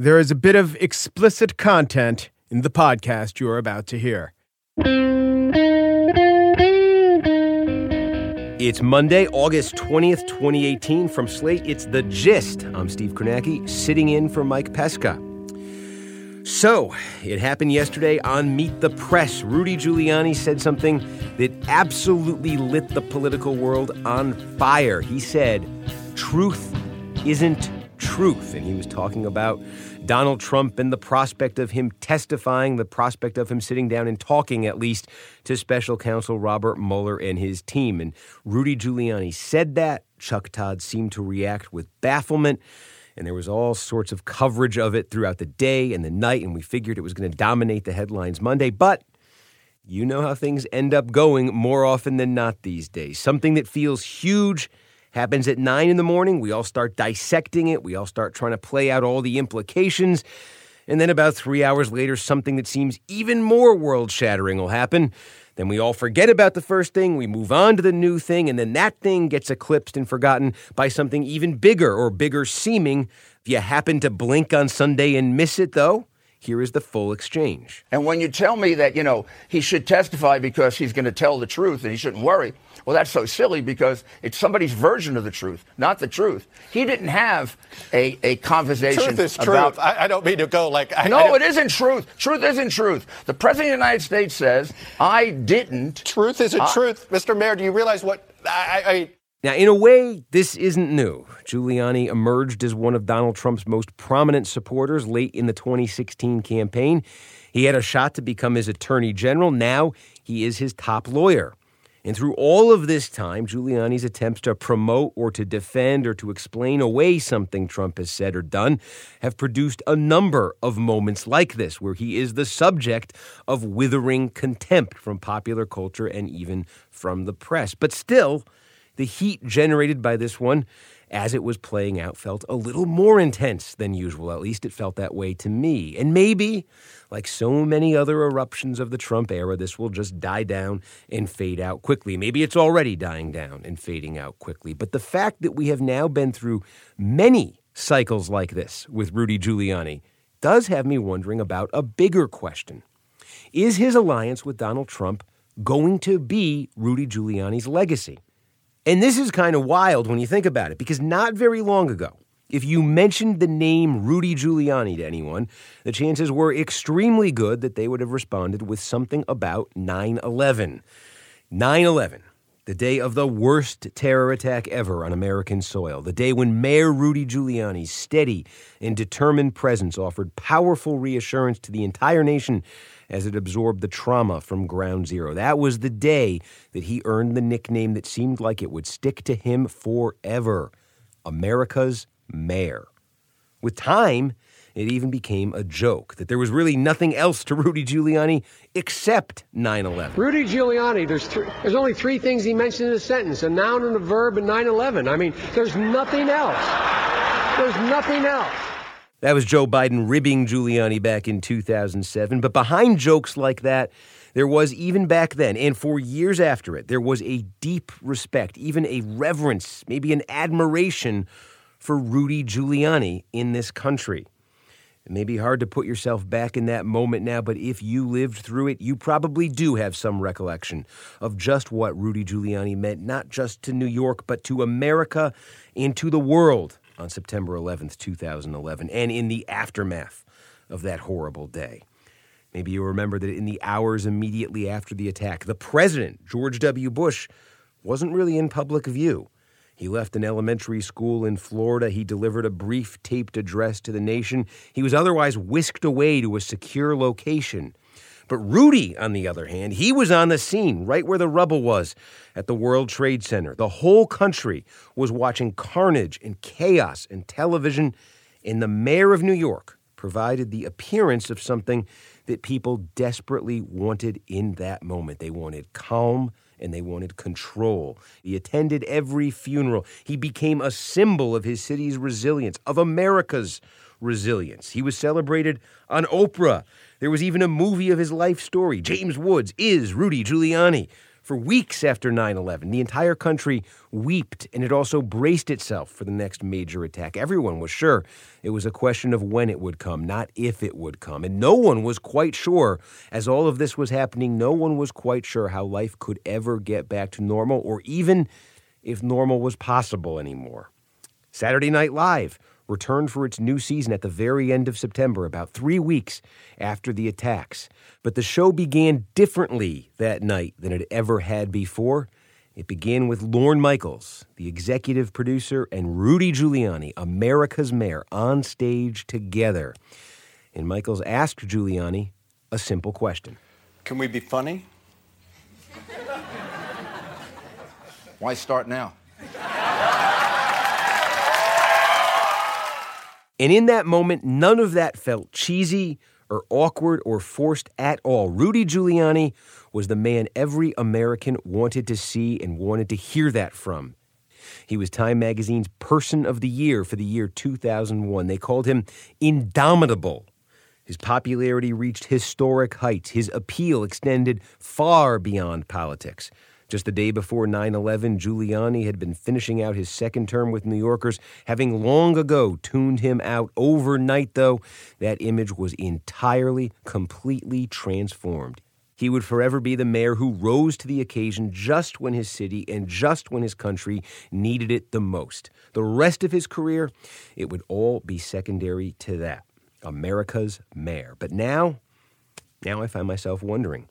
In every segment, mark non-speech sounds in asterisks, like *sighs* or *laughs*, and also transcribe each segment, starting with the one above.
There is a bit of explicit content in the podcast you are about to hear. It's Monday, August 20th, 2018. From Slate, it's The Gist. I'm Steve Kornacki, sitting in for Mike Pesca. So, it happened yesterday on Meet the Press. Rudy Giuliani said something that absolutely lit the political world on fire. He said, Truth isn't truth. And he was talking about Donald Trump and the prospect of him testifying, the prospect of him sitting down and talking at least to special counsel Robert Mueller and his team. And Rudy Giuliani said that. Chuck Todd seemed to react with bafflement. And there was all sorts of coverage of it throughout the day and the night. And we figured it was going to dominate the headlines Monday. But you know how things end up going more often than not these days. Something that feels huge happens at nine in the morning. We all start dissecting it. We all start trying to play out all the implications. And then about three hours later, something that seems even more world shattering will happen. Then we all forget about the first thing, we move on to the new thing, and then that thing gets eclipsed and forgotten by something even bigger or bigger seeming. If you happen to blink on Sunday and miss it, though, here is the full exchange. And when you tell me that, you know, he should testify because he's going to tell the truth and he shouldn't worry, well, that's so silly because it's somebody's version of the truth, not the truth. He didn't have a, a conversation. Truth is about, truth. I, I don't mean to go like. I, no, I it isn't truth. Truth isn't truth. The President of the United States says, I didn't. Truth isn't I, truth. Mr. Mayor, do you realize what. I, I now, in a way, this isn't new. Giuliani emerged as one of Donald Trump's most prominent supporters late in the 2016 campaign. He had a shot to become his attorney general. Now he is his top lawyer. And through all of this time, Giuliani's attempts to promote or to defend or to explain away something Trump has said or done have produced a number of moments like this, where he is the subject of withering contempt from popular culture and even from the press. But still, the heat generated by this one, as it was playing out, felt a little more intense than usual. At least it felt that way to me. And maybe, like so many other eruptions of the Trump era, this will just die down and fade out quickly. Maybe it's already dying down and fading out quickly. But the fact that we have now been through many cycles like this with Rudy Giuliani does have me wondering about a bigger question. Is his alliance with Donald Trump going to be Rudy Giuliani's legacy? And this is kind of wild when you think about it, because not very long ago, if you mentioned the name Rudy Giuliani to anyone, the chances were extremely good that they would have responded with something about 9 11. 9 11, the day of the worst terror attack ever on American soil, the day when Mayor Rudy Giuliani's steady and determined presence offered powerful reassurance to the entire nation as it absorbed the trauma from ground zero. That was the day that he earned the nickname that seemed like it would stick to him forever America's mayor. With time, it even became a joke that there was really nothing else to *laughs* Rudy Giuliani except 9 11. Rudy Giuliani, there's, th- there's only three things he mentioned in a sentence a noun and a verb and 9 11. I mean, there's nothing else. There's nothing else. That was Joe Biden ribbing Giuliani back in 2007. But behind jokes like that, there was even back then, and for years after it, there was a deep respect, even a reverence, maybe an admiration for Rudy Giuliani in this country. It may be hard to put yourself back in that moment now, but if you lived through it, you probably do have some recollection of just what Rudy Giuliani meant, not just to New York, but to America and to the world on September 11th, 2011, and in the aftermath of that horrible day. Maybe you remember that in the hours immediately after the attack, the president, George W. Bush, wasn't really in public view. He left an elementary school in Florida. He delivered a brief taped address to the nation. He was otherwise whisked away to a secure location. But Rudy, on the other hand, he was on the scene right where the rubble was at the World Trade Center. The whole country was watching carnage and chaos and television, and the mayor of New York, provided the appearance of something that people desperately wanted in that moment. They wanted calm and they wanted control. He attended every funeral. He became a symbol of his city's resilience, of America's resilience. He was celebrated on Oprah. There was even a movie of his life story. James Woods is Rudy Giuliani. For weeks after 9 11, the entire country wept and it also braced itself for the next major attack. Everyone was sure it was a question of when it would come, not if it would come. And no one was quite sure, as all of this was happening, no one was quite sure how life could ever get back to normal or even if normal was possible anymore. Saturday Night Live returned for its new season at the very end of September, about three weeks after the attacks. But the show began differently that night than it ever had before. It began with Lorne Michaels, the executive producer, and Rudy Giuliani, America's mayor, on stage together. And Michaels asked Giuliani a simple question Can we be funny? Why start now? And in that moment, none of that felt cheesy or awkward or forced at all. Rudy Giuliani was the man every American wanted to see and wanted to hear that from. He was Time Magazine's Person of the Year for the year 2001. They called him indomitable. His popularity reached historic heights. His appeal extended far beyond politics. Just the day before 9 11, Giuliani had been finishing out his second term with New Yorkers, having long ago tuned him out. Overnight, though, that image was entirely, completely transformed. He would forever be the mayor who rose to the occasion just when his city and just when his country needed it the most. The rest of his career, it would all be secondary to that. America's mayor. But now, now I find myself wondering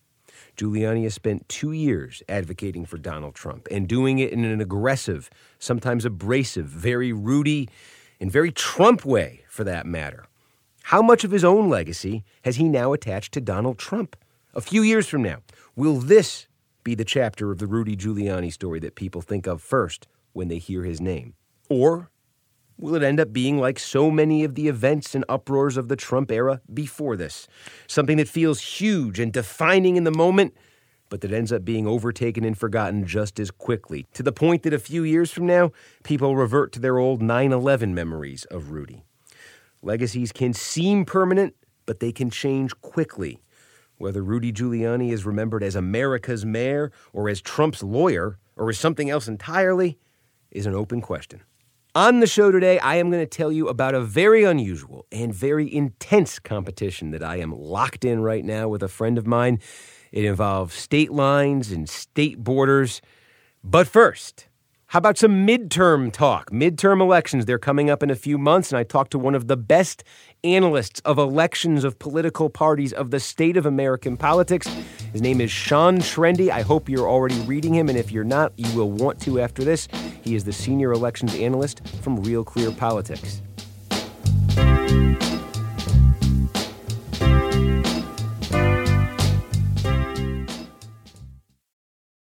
Giuliani has spent two years advocating for Donald Trump and doing it in an aggressive, sometimes abrasive, very Rudy, and very Trump way, for that matter. How much of his own legacy has he now attached to Donald Trump? A few years from now, will this be the chapter of the Rudy Giuliani story that people think of first when they hear his name? Or Will it end up being like so many of the events and uproars of the Trump era before this? Something that feels huge and defining in the moment, but that ends up being overtaken and forgotten just as quickly, to the point that a few years from now, people revert to their old 9 11 memories of Rudy. Legacies can seem permanent, but they can change quickly. Whether Rudy Giuliani is remembered as America's mayor, or as Trump's lawyer, or as something else entirely, is an open question. On the show today, I am going to tell you about a very unusual and very intense competition that I am locked in right now with a friend of mine. It involves state lines and state borders. But first, how about some midterm talk? Midterm elections, they're coming up in a few months, and I talked to one of the best analysts of elections of political parties of the state of American politics. His name is Sean Trende. I hope you're already reading him, and if you're not, you will want to after this. He is the senior elections analyst from Real Clear Politics.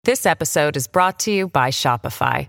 This episode is brought to you by Shopify.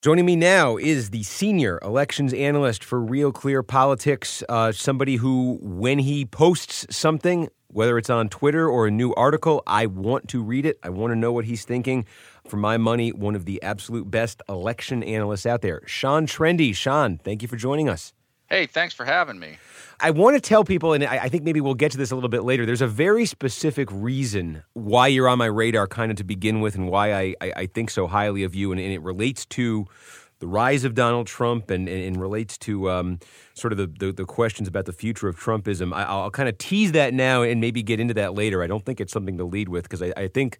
Joining me now is the senior elections analyst for Real Clear Politics, uh, somebody who, when he posts something, whether it's on Twitter or a new article, I want to read it. I want to know what he's thinking. For my money, one of the absolute best election analysts out there, Sean Trende. Sean, thank you for joining us. Hey, thanks for having me. I want to tell people, and I, think maybe we'll get to this a little bit later. There's a very specific reason why you're on my radar, kind of to begin with, and why I, I, I think so highly of you, and, and, it relates to the rise of Donald Trump and, and, and relates to um, sort of the, the, the, questions about the future of Trumpism. I, will kind of tease that now and maybe get into that later. I don't think it's something to lead with because I, I think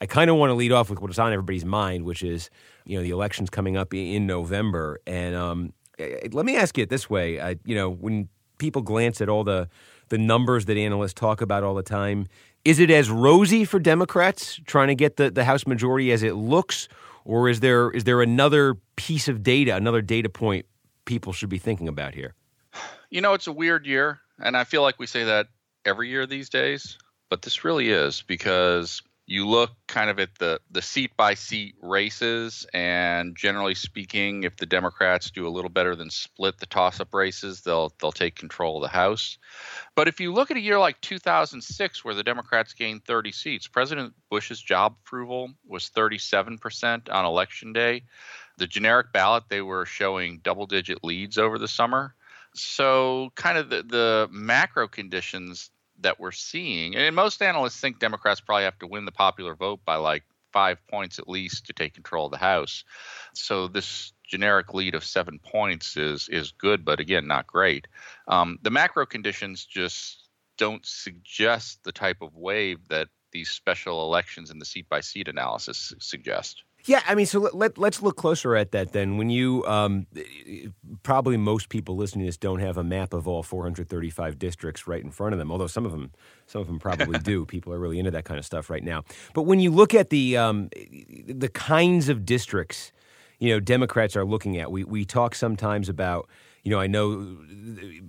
I kind of want to lead off with what's on everybody's mind, which is you know the elections coming up in November, and um, Uh, let me ask you it this way: I, you know, when people glance at all the the numbers that analysts talk about all the time, Is it as rosy for Democrats trying to get the, the House majority as it looks, or is there is there another piece of data, another data point people should be thinking about here? You know, it's a weird year, and I feel like we say that every year these days, but this really is because you look kind of at the the seat by seat races and generally speaking if the democrats do a little better than split the toss up races they'll they'll take control of the house. But if you look at a year like 2006 where the democrats gained 30 seats president bush's job approval was 37% on election day. The generic ballot they were showing double digit leads over the summer. So kind of the, the macro conditions that we're seeing, and most analysts think Democrats probably have to win the popular vote by like five points at least to take control of the House. So this generic lead of seven points is is good, but again, not great. Um, the macro conditions just don't suggest the type of wave that these special elections and the seat by seat analysis suggest. Yeah, I mean, so let, let us look closer at that then. When you um, probably most people listening to this don't have a map of all 435 districts right in front of them, although some of them some of them probably *laughs* do. People are really into that kind of stuff right now. But when you look at the um, the kinds of districts, you know, Democrats are looking at, we we talk sometimes about you know, I know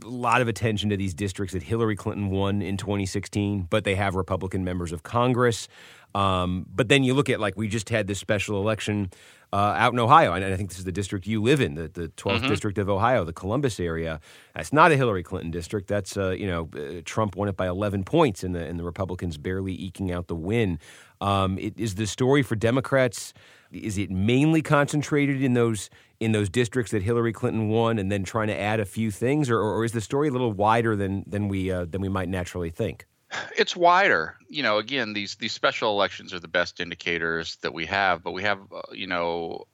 a lot of attention to these districts that Hillary Clinton won in 2016, but they have Republican members of Congress. Um, but then you look at like we just had this special election uh, out in Ohio, and I think this is the district you live in, the, the 12th mm-hmm. district of Ohio, the Columbus area. That's not a Hillary Clinton district. That's uh, you know uh, Trump won it by 11 points, and the and the Republicans barely eking out the win. Um, it, is the story for Democrats? Is it mainly concentrated in those in those districts that Hillary Clinton won, and then trying to add a few things, or, or is the story a little wider than than we uh, than we might naturally think? It's wider. You know, again, these these special elections are the best indicators that we have, but we have, uh, you know,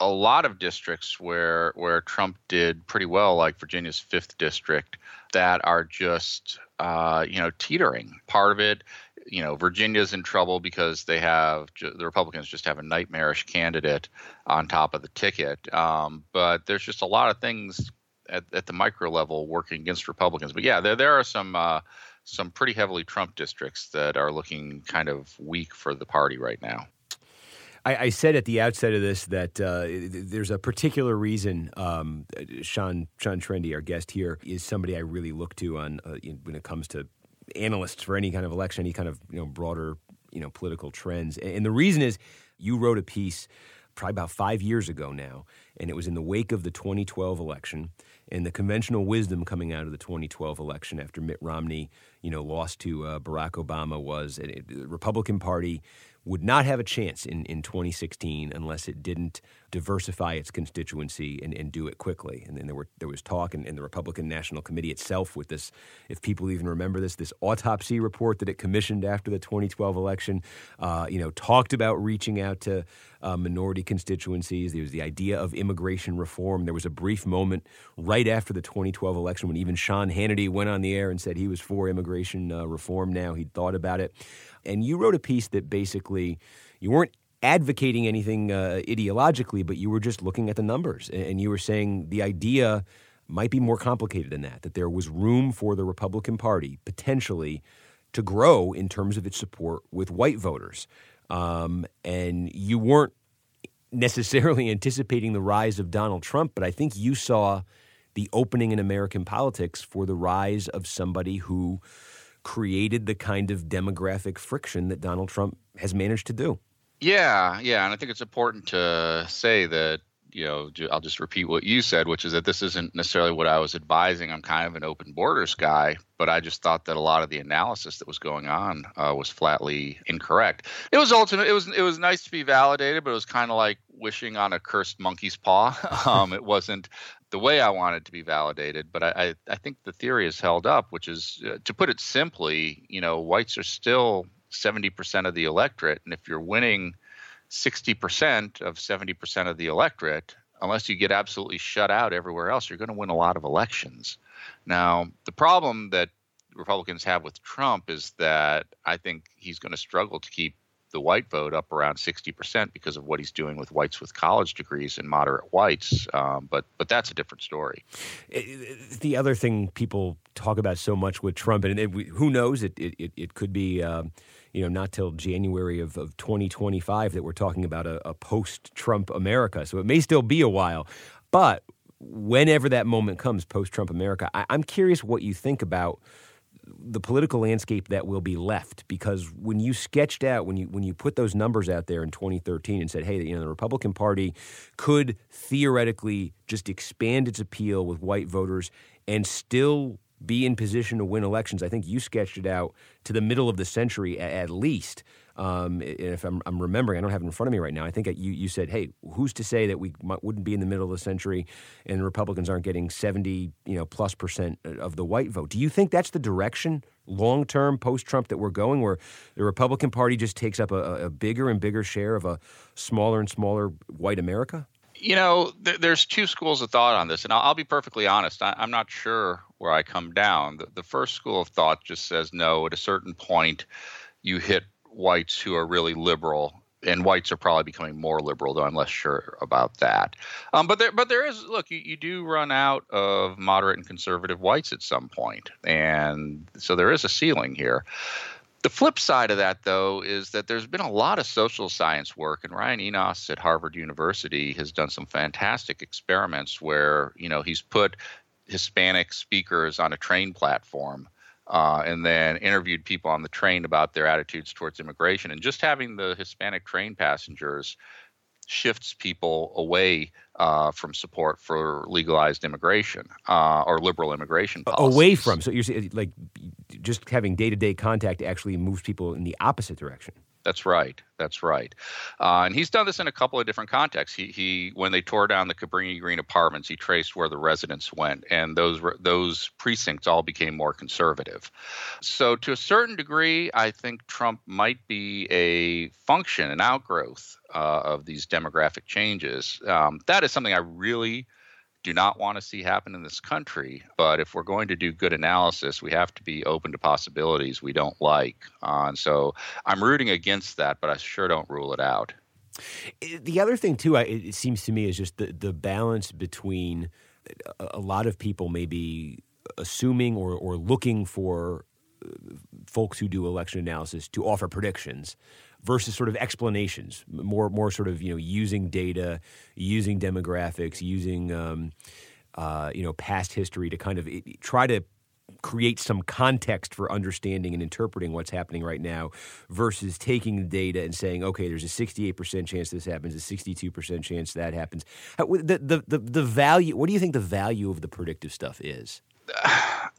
a lot of districts where where Trump did pretty well, like Virginia's fifth district, that are just uh, you know teetering. Part of it, you know, Virginia's in trouble because they have the Republicans just have a nightmarish candidate on top of the ticket. Um, but there's just a lot of things at, at the micro level working against Republicans. But yeah, there there are some. Uh, some pretty heavily Trump districts that are looking kind of weak for the party right now. I, said at the outset of this that uh, there's a particular reason um, Sean Sean Trende, our guest here, is somebody I really look to on uh, when it comes to analysts for any kind of election, any kind of you know broader you know political trends. And the reason is you wrote a piece probably about five years ago now, and it was in the wake of the 2012 election and the conventional wisdom coming out of the 2012 election after Mitt Romney, you know, lost to uh, Barack Obama was it, the Republican Party would not have a chance in, in 2016 unless it didn't diversify its constituency and, and do it quickly. And then there were there was talk in, in, the Republican National Committee itself with this, if people even remember this, this autopsy report that it commissioned after the 2012 election, uh, you know, talked about reaching out to uh, minority constituencies. There was the idea of immigration reform. There was a brief moment right after the 2012 election when even Sean Hannity went on the air and said he was for immigration uh, reform now. He'd thought about it and you wrote a piece that basically you weren't advocating anything uh, ideologically, but you were just looking at the numbers, and you were saying the idea might be more complicated than that. That there was room for the Republican Party potentially to grow in terms of its support with white voters, um, and you weren't necessarily *laughs* anticipating the rise of Donald Trump, but I think you saw the opening in American politics for the rise of somebody who created the kind of demographic friction that Donald Trump has managed to do. Yeah, yeah, and I think it's important to say that you know I'll just repeat what you said, which is that this isn't necessarily what I was advising. I'm kind of an open borders guy, but I just thought that a lot of the analysis that was going on uh, was flatly incorrect. It was ultimate. It was it was nice to be validated, but it was kind of like wishing on a cursed monkey's paw. *laughs* um, it wasn't the way I want it to be validated. But I, I, I think the theory is held up, which is uh, to put it simply, you know, whites are still 70% of the electorate. And if you're winning 60% of 70% of the electorate, unless you get absolutely shut out everywhere else, you're going to win a lot of elections. Now, the problem that Republicans have with Trump is that I think he's going to struggle to keep the white vote up around 60% because of what he's doing with whites with college degrees and moderate whites. Um, but but that's a different story. The other thing people talk about so much with Trump, and it, who knows, it it, it could be. Um, you know, not till January of, of 2025 that we're talking about a, a post Trump America. So it may still be a while. But whenever that moment comes, post Trump America, I, I'm curious what you think about the political landscape that will be left because when you sketched out when you when you put those numbers out there in 2013 and said hey you know the Republican Party could theoretically just expand its appeal with white voters and still be in position to win elections I think you sketched it out to the middle of the century at least um, if I'm, I'm, remembering, I don't have it in front of me right now. I think you, you said, "Hey, who's to say that we might, wouldn't be in the middle of the century and Republicans aren't getting 70, you know, plus percent of the white vote?" Do you think that's the direction long term post Trump that we're going, where the Republican Party just takes up a, a, bigger and bigger share of a smaller and smaller white America? You know, th- there's two schools of thought on this, and I'll, I'll be perfectly honest. I, am not sure where I come down. The, the first school of thought just says no. At a certain point, you hit whites who are really liberal and whites are probably becoming more liberal, though I'm less sure about that. Um, but there, but there is look, you, you do run out of moderate and conservative whites at some point, and so there is a ceiling here. The flip side of that, though, is that there's been a lot of social science work, and Ryan Enos at Harvard University has done some fantastic experiments where you know he's put Hispanic speakers on a train platform uh, and then interviewed people on the train about their attitudes towards immigration. And just having the Hispanic train passengers shifts people away uh, from support for legalized immigration uh, or liberal immigration policies. Away from. So you're saying, like, just having day to day contact actually moves people in the opposite direction. That's right. That's right. Uh, and he's done this in a couple of different contexts. He, he when they tore down the Cabrini Green apartments, he traced where the residents went, and those those precincts all became more conservative. So to a certain degree, I think Trump might be a function, an outgrowth uh, of these demographic changes. Um, that is something I really do not want to see happen in this country. But if we're going to do good analysis, we have to be open to possibilities we don't like. Uh, and so I'm rooting against that, but I sure don't rule it out. The other thing, too, it seems to me, is just the, the balance between a lot of people maybe assuming or, or looking for uh, folks who do election analysis to offer predictions versus sort of explanations, more more sort of you know using data, using demographics, using um, uh, you know past history to kind of try to create some context for understanding and interpreting what's happening right now versus taking the data and saying, okay, there's a 68% chance this happens, a 62% chance that happens. The, the, the, the value, what do you think the value of the predictive stuff is? *sighs*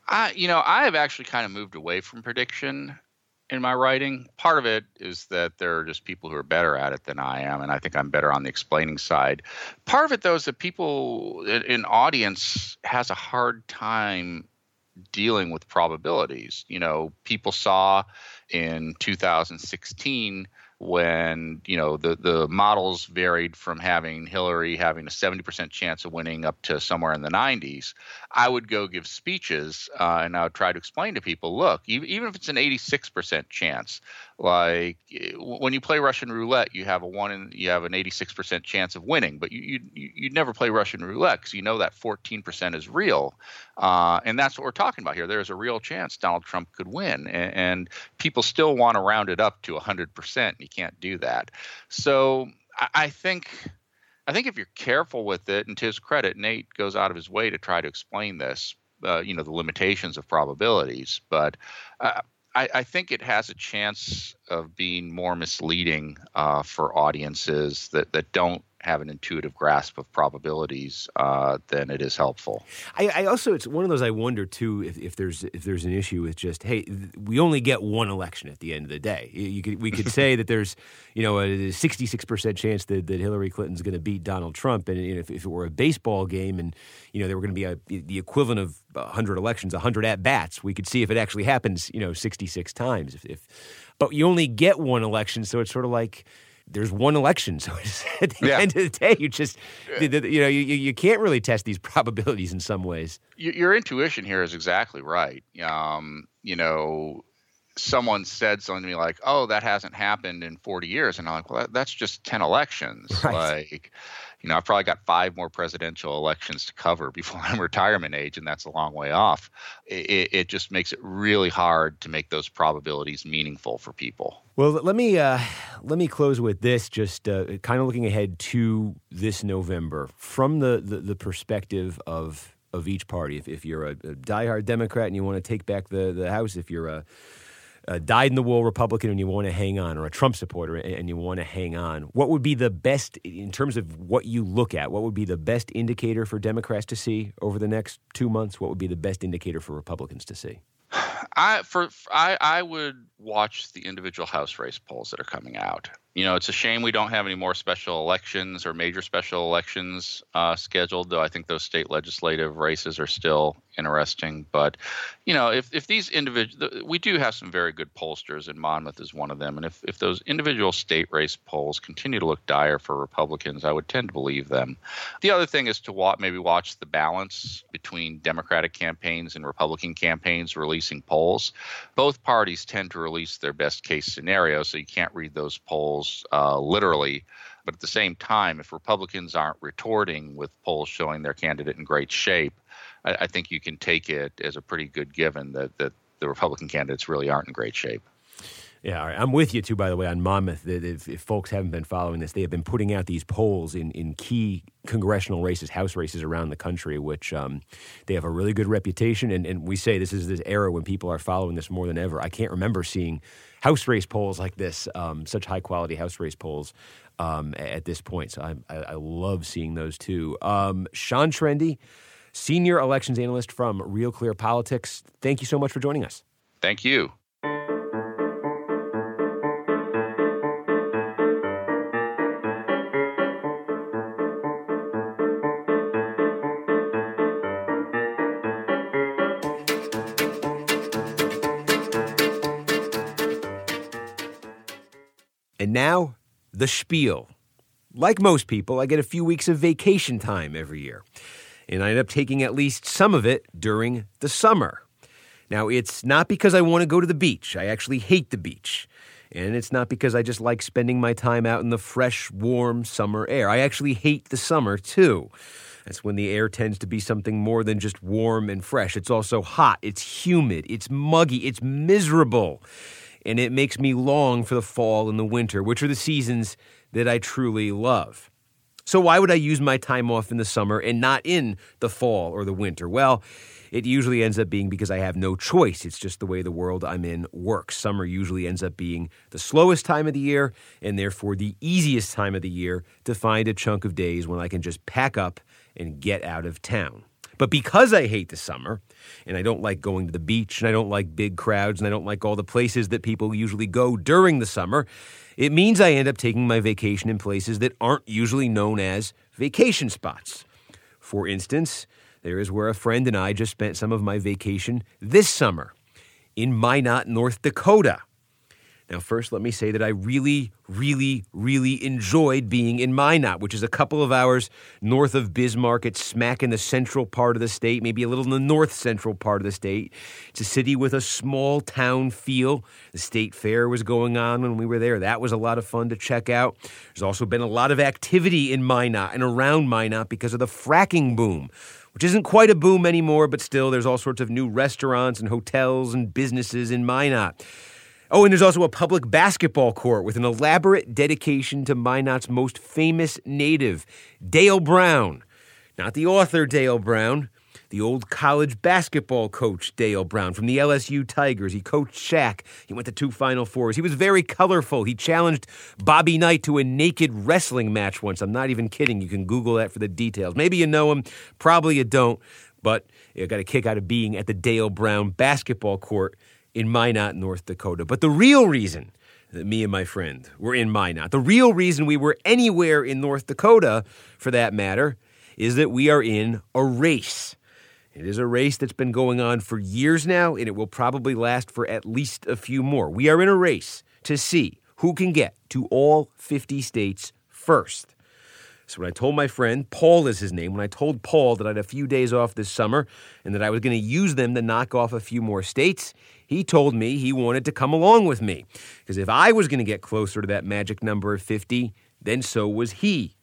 I, you know, I have actually kind of moved away from prediction in my writing. Part of it is that there are just people who are better at it than I am, and I think I'm better on the explaining side. Part of it, though, is that people in audience has a hard time dealing with probabilities. You know, people saw in 2016 when you know the the models varied from having Hillary having a 70% chance of winning up to somewhere in the 90s. I would go give speeches uh, and I would try to explain to people, look, even, if it's an 86% chance, like eh, when you play Russian roulette, you have a one in, you have an 86% chance of winning, but you you you'd never play Russian roulette because you know that 14% is real, uh, and that's what we're talking about here. There is a real chance Donald Trump could win, and, and people still want to round it up to 100%. Can't do that. So I, I think. I think if you're careful with it, and to his credit, Nate goes out of his way to try to explain this, uh, you know, the limitations of probabilities. But uh, I, I, think it has a chance of being more misleading uh, for audiences that, that don't have an intuitive grasp of probabilities, uh, then it is helpful. I, I, also, it's one of those I wonder too if, if there's if there's an issue with just hey, we only get one election at the end of the day. You could, we could say that there's you know a 66 percent chance that, that Hillary Clinton's going to beat Donald Trump, and you if, if, it were a baseball game and you know there were going to be a, the equivalent of 100 elections, 100 at bats, we could see if it actually happens, you know, 66 times. If, if but you only get one election, so it's sort of like there's one election. So *laughs* at the yeah. end of the day, you just, you know, you, you can't really test these *laughs* probabilities in some ways. Your intuition here is exactly right. Um, you know, someone said something to me like, "Oh, that hasn't happened in 40 years," and I'm like, "Well, that, that's just 10 elections." *laughs* Right. Like, you know, I've probably got five more presidential elections to cover *laughs* before I'm retirement age, and that's a long way off. It, it just makes it really hard to make those probabilities meaningful for people. Well, let me uh, let me close with this. Just uh, kind of looking ahead to this November from the, the, the perspective of of each party. If, if you're a, a diehard Democrat and you want to take back the, the House, if you're a, Uh, a dyed in the wool Republican and you want to hang on, or a Trump supporter and you want to hang on, what would be the best in terms of what you look at? What would be the best indicator for Democrats to see over the next two months? What would be the best indicator for Republicans to see? *sighs* I for I I would watch the individual House race polls that are coming out. You know, it's a shame we don't have any more special elections or major special elections uh, scheduled. Though I think those state legislative races are still interesting. But you know, if if these individual, we do have some very good pollsters, and Monmouth is one of them. And if if those individual state race polls continue to look dire for Republicans, I would tend to believe them. The other thing is to watch, maybe watch the balance between Democratic campaigns and Republican campaigns releasing polls. Both parties tend to release their best case scenario, so you can't read those polls uh, literally. But at the same time, if Republicans aren't retorting with polls showing their candidate in great shape, I, I think you can take it as a pretty good given that, that the Republican candidates really aren't in great shape. Yeah, all right. I'm with you too. By the way, on Monmouth, that if, if, folks haven't been following this, they have been putting out these polls in, in key congressional races, House races around the country, which um, they have a really good reputation. And, and we say this is this era when people are following this more than ever. I can't remember seeing House race polls like this, um, such high quality House race polls um, at this point. So I, I, I, love seeing those too. Um, Sean Trende, senior elections analyst from Real Clear Politics. Thank you so much for joining us. Thank you. The spiel. Like most people, I get a few weeks of vacation time every year, and I end up taking at least some of it during the summer. Now, it's not because I want to go to the beach. I actually hate the beach. And it's not because I just like spending my time out in the fresh, warm summer air. I actually hate the summer, too. That's when the air tends to be something more than just warm and fresh. It's also hot, it's humid, it's muggy, it's miserable and it makes me long for the fall and the winter, which are the seasons that I truly love. So, why would I use my time off in the summer and not in the fall or the winter? Well, it usually ends up being because I have no choice. It's just the way the world I'm in works. Summer usually ends up being the slowest time of the year and therefore the easiest time of the year to find a chunk of days when I can just pack up and get out of town. But because I hate the summer, and I don't like going to the beach, and I don't like big crowds, and I don't like all the places that people usually go during the summer, it means I end up taking my vacation in places that aren't usually known as vacation spots. For instance, there is where a friend and I just spent some of my vacation this summer in Minot, North Dakota. Now, first, let me say that I really, really, really enjoyed being in Minot, which is a couple of hours north of Bismarck. It's smack in the central part of the state, maybe a little in the north central part of the state. It's a city with a small town feel. The state fair was going on when we were there. That was a lot of fun to check out. There's also been a lot of activity in Minot and around Minot because of the fracking boom which isn't quite a boom anymore, but still, there's all sorts of new restaurants and hotels and businesses in Minot. Oh, and there's also a public basketball court with an elaborate dedication to Minot's most famous native, Dale Brown. Not the author Dale Brown, the old college basketball coach Dale Brown from the LSU Tigers. He coached Shaq. He went to two Final Fours. He was very colorful. He challenged Bobby Knight to a naked wrestling match once. I'm not even kidding. You can Google that for the details. Maybe you know him, probably you don't, but you got a kick out of being at the Dale Brown basketball court in Minot, North Dakota. But the real reason that me and my friend were in Minot, the real reason we were anywhere in North Dakota, for that matter, is that we are in a race. It is a race that's been going on for years now, and it will probably last for at least a few more. We are in a race to see who can get to all 50 states first. So when I told my friend, Paul is his name, when I told Paul that I had a few days off this summer and that I was going to use them to knock off a few more states, he told me he wanted to come along with me. Because if I was going to get closer to that magic number of 50, then so was he.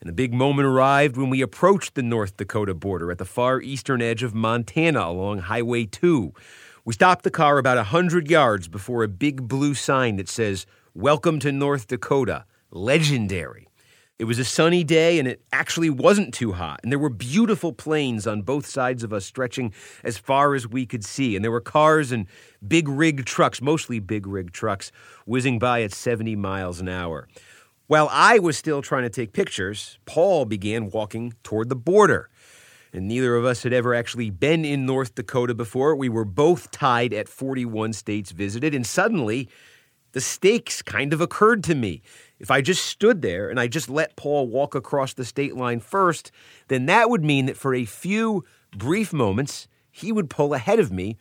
And the big moment arrived when we approached the North Dakota border at the far eastern edge of Montana along Highway 2. We stopped the car about a 100 yards before a big blue sign that says, Welcome to North Dakota, legendary. It was a sunny day and it actually wasn't too hot. And there were beautiful plains on both sides of us stretching as far as we could see. And there were cars and big rig trucks, mostly big rig trucks, whizzing by at 70 miles an hour. While I was still trying to take pictures, Paul began walking toward the border. And neither of us had ever actually been in North Dakota before. We were both tied at 41 states visited. And suddenly, the stakes kind of occurred to me. If I just stood there and I just let Paul walk across the state line first, then that would mean that for a few brief moments, he would pull ahead of me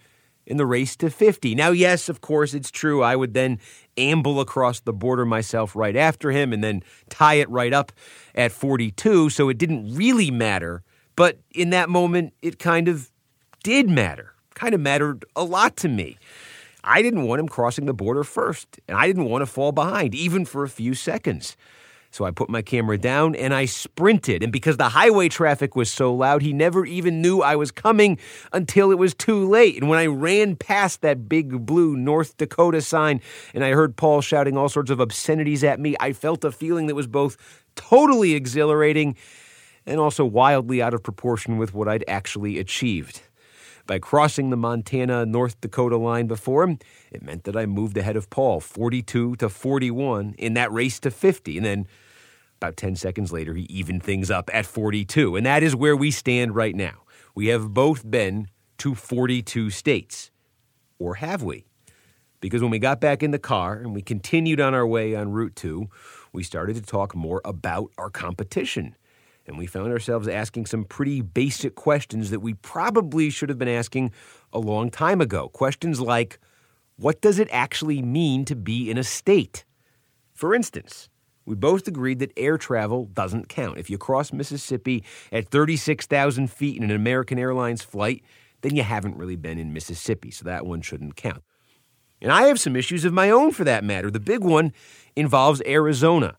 in the race to 50. Now, yes, of course, it's true. I would then amble across the border myself right after him and then tie it right up at 42. So it didn't really matter. But in that moment, it kind of did matter, kind of mattered a lot to me. I didn't want him crossing the border first, and I didn't want to fall behind, even for a few seconds. So I put my camera down and I sprinted. And because the highway traffic was so loud, he never even knew I was coming until it was too late. And when I ran past that big blue North Dakota sign and I heard Paul shouting all sorts of obscenities at me, I felt a feeling that was both totally exhilarating and also wildly out of proportion with what I'd actually achieved. By crossing the Montana North Dakota line before him, it meant that I moved ahead of Paul 42 to 41 in that race to 50. And then about 10 seconds later, he evened things up at 42. And that is where we stand right now. We have both been to 42 states. Or have we? Because when we got back in the car and we continued on our way on Route 2, we started to talk more about our competition and we found ourselves asking some pretty basic questions that we probably should have been asking a long time ago. Questions like, what does it actually mean to be in a state? For instance, we both agreed that air travel doesn't count. If you cross Mississippi at 36,000 feet in an American Airlines flight, then you haven't really been in Mississippi, so that one shouldn't count. And I have some issues of my own for that matter. The big one involves Arizona.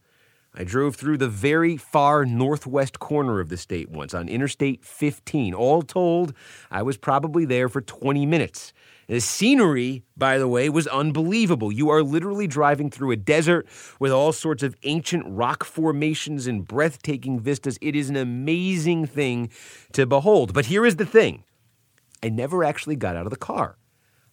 I drove through the very far northwest corner of the state once on Interstate 15. All told, I was probably there for 20 minutes. The scenery, by the way, was unbelievable. You are literally driving through a desert with all sorts of ancient rock formations and breathtaking vistas. It is an amazing thing to behold. But here is the thing I never actually got out of the car.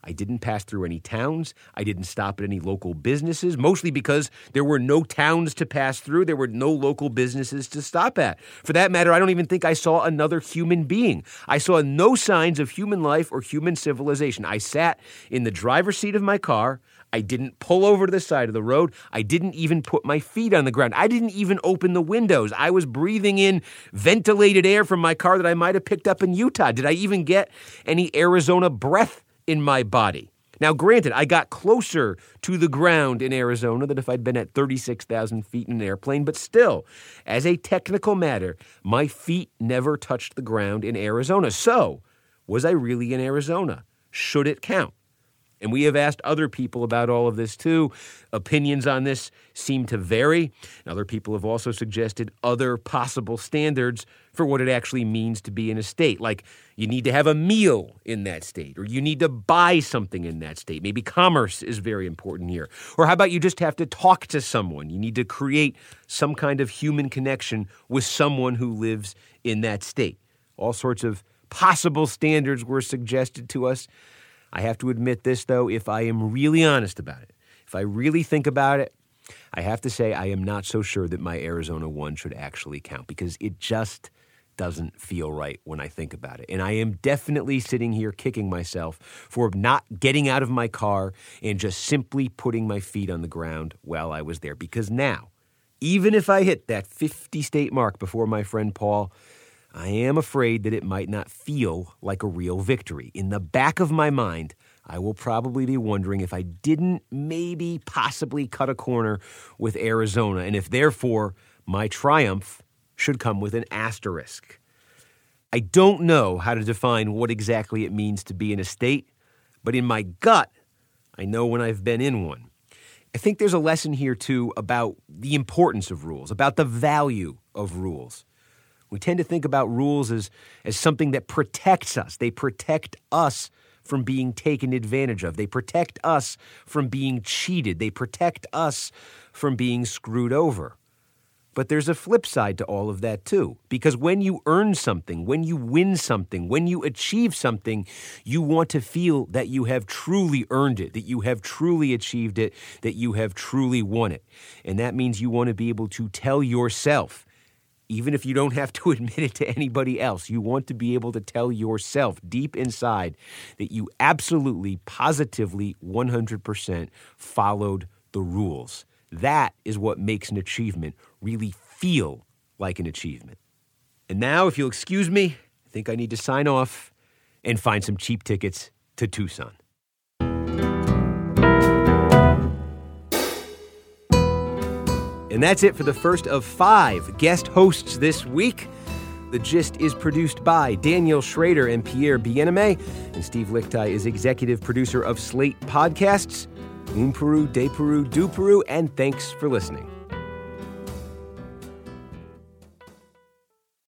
I didn't pass through any towns. I didn't stop at any local businesses, mostly because there were no towns to pass through. There were no local businesses to stop at. For that matter, I don't even think I saw another human being. I saw no signs of human life or human civilization. I sat in the driver's seat of my car. I didn't pull over to the side of the road. I didn't even put my feet on the ground. I didn't even open the windows. I was breathing in ventilated air from my car that I might have picked up in Utah. Did I even get any Arizona breath in my body. Now, granted, I got closer to the ground in Arizona than if I'd been at 36,000 feet in an airplane, but still, as a technical matter, my feet never touched the ground in Arizona. So, was I really in Arizona? Should it count? And we have asked other people about all of this too. Opinions on this seem to vary. Other people have also suggested other possible standards for what it actually means to be in a state. Like you need to have a meal in that state, or you need to buy something in that state. Maybe commerce is very important here. Or how about you just have to talk to someone? You need to create some kind of human connection with someone who lives in that state. All sorts of possible standards were suggested to us. I have to admit this, though, if I am really honest about it, if I really think about it, I have to say I am not so sure that my Arizona one should actually count because it just doesn't feel right when I think about it. And I am definitely sitting here kicking myself for not getting out of my car and just simply putting my feet on the ground while I was there. Because now, even if I hit that 50 state mark before my friend Paul, I am afraid that it might not feel like a real victory. In the back of my mind, I will probably be wondering if I didn't maybe possibly cut a corner with Arizona, and if therefore my triumph should come with an asterisk. I don't know how to define what exactly it means to be in a state, but in my gut, I know when I've been in one. I think there's a lesson here, too, about the importance of rules, about the value of rules. We tend to think about rules as, as something that protects us. They protect us from being taken advantage of. They protect us from being cheated. They protect us from being screwed over. But there's a flip side to all of that, too. Because when you earn something, when you win something, when you achieve something, you want to feel that you have truly earned it, that you have truly achieved it, that you have truly won it. And that means you want to be able to tell yourself, even if you don't have to *laughs* admit it to anybody else, you want to be able to tell yourself deep inside that you absolutely, positively, 100% followed the rules. That is what makes an achievement really feel like an achievement. And now, if you'll excuse me, I think I need to sign off and find some cheap tickets to Tucson. And that's it for the first of five guest hosts this week. The Gist is produced by Daniel Schrader and Pierre Bienaimé, and Steve Lickteig is executive producer of Slate Podcasts. Un Peru, de Peru, du Peru, and thanks for listening.